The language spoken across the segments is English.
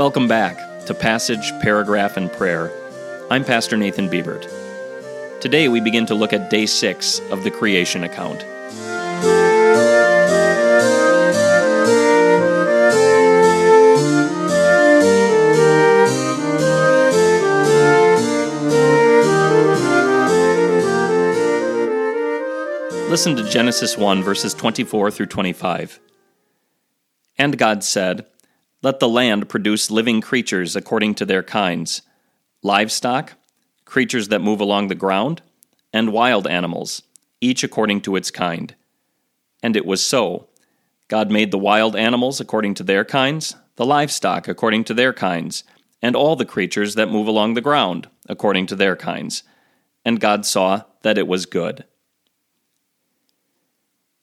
Welcome back to Passage, Paragraph, and Prayer. I'm Pastor Nathan Biebert. Today we begin to look at day six of the creation account. Listen to Genesis 1, verses 24 through 25. And God said, Let the land produce living creatures according to their kinds, livestock, creatures that move along the ground, and wild animals, each according to its kind. And it was so. God made the wild animals according to their kinds, the livestock according to their kinds, and all the creatures that move along the ground according to their kinds. And God saw that it was good.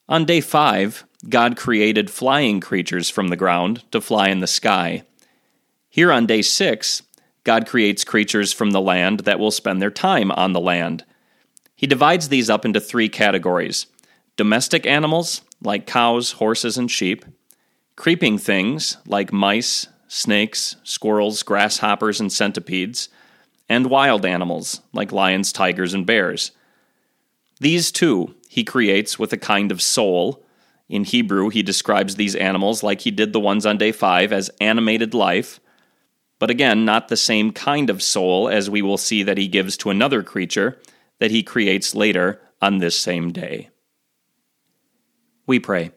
On day five, God created flying creatures from the ground to fly in the sky. Here on day six, God creates creatures from the land that will spend their time on the land. He divides these up into three categories domestic animals, like cows, horses, and sheep, creeping things, like mice, snakes, squirrels, grasshoppers, and centipedes, and wild animals, like lions, tigers, and bears. These, too, he creates with a kind of soul. In Hebrew, he describes these animals like he did the ones on day five as animated life, but again, not the same kind of soul as we will see that he gives to another creature that he creates later on this same day. We pray.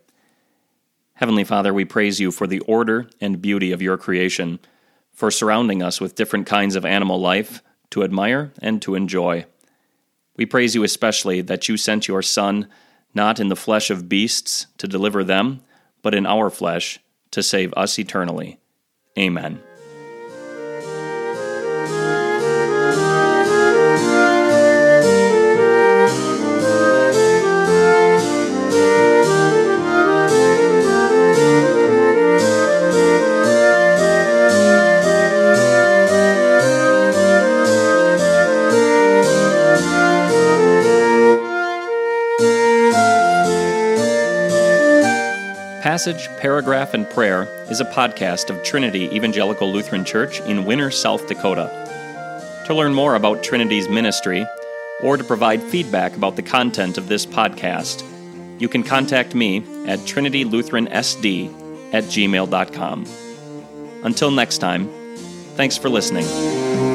Heavenly Father, we praise you for the order and beauty of your creation, for surrounding us with different kinds of animal life to admire and to enjoy. We praise you especially that you sent your Son, not in the flesh of beasts to deliver them, but in our flesh to save us eternally. Amen. Passage, Paragraph, and Prayer is a podcast of Trinity Evangelical Lutheran Church in Winner, South Dakota. To learn more about Trinity's ministry, or to provide feedback about the content of this podcast, you can contact me at trinitylutheransd at gmail.com. Until next time, thanks for listening.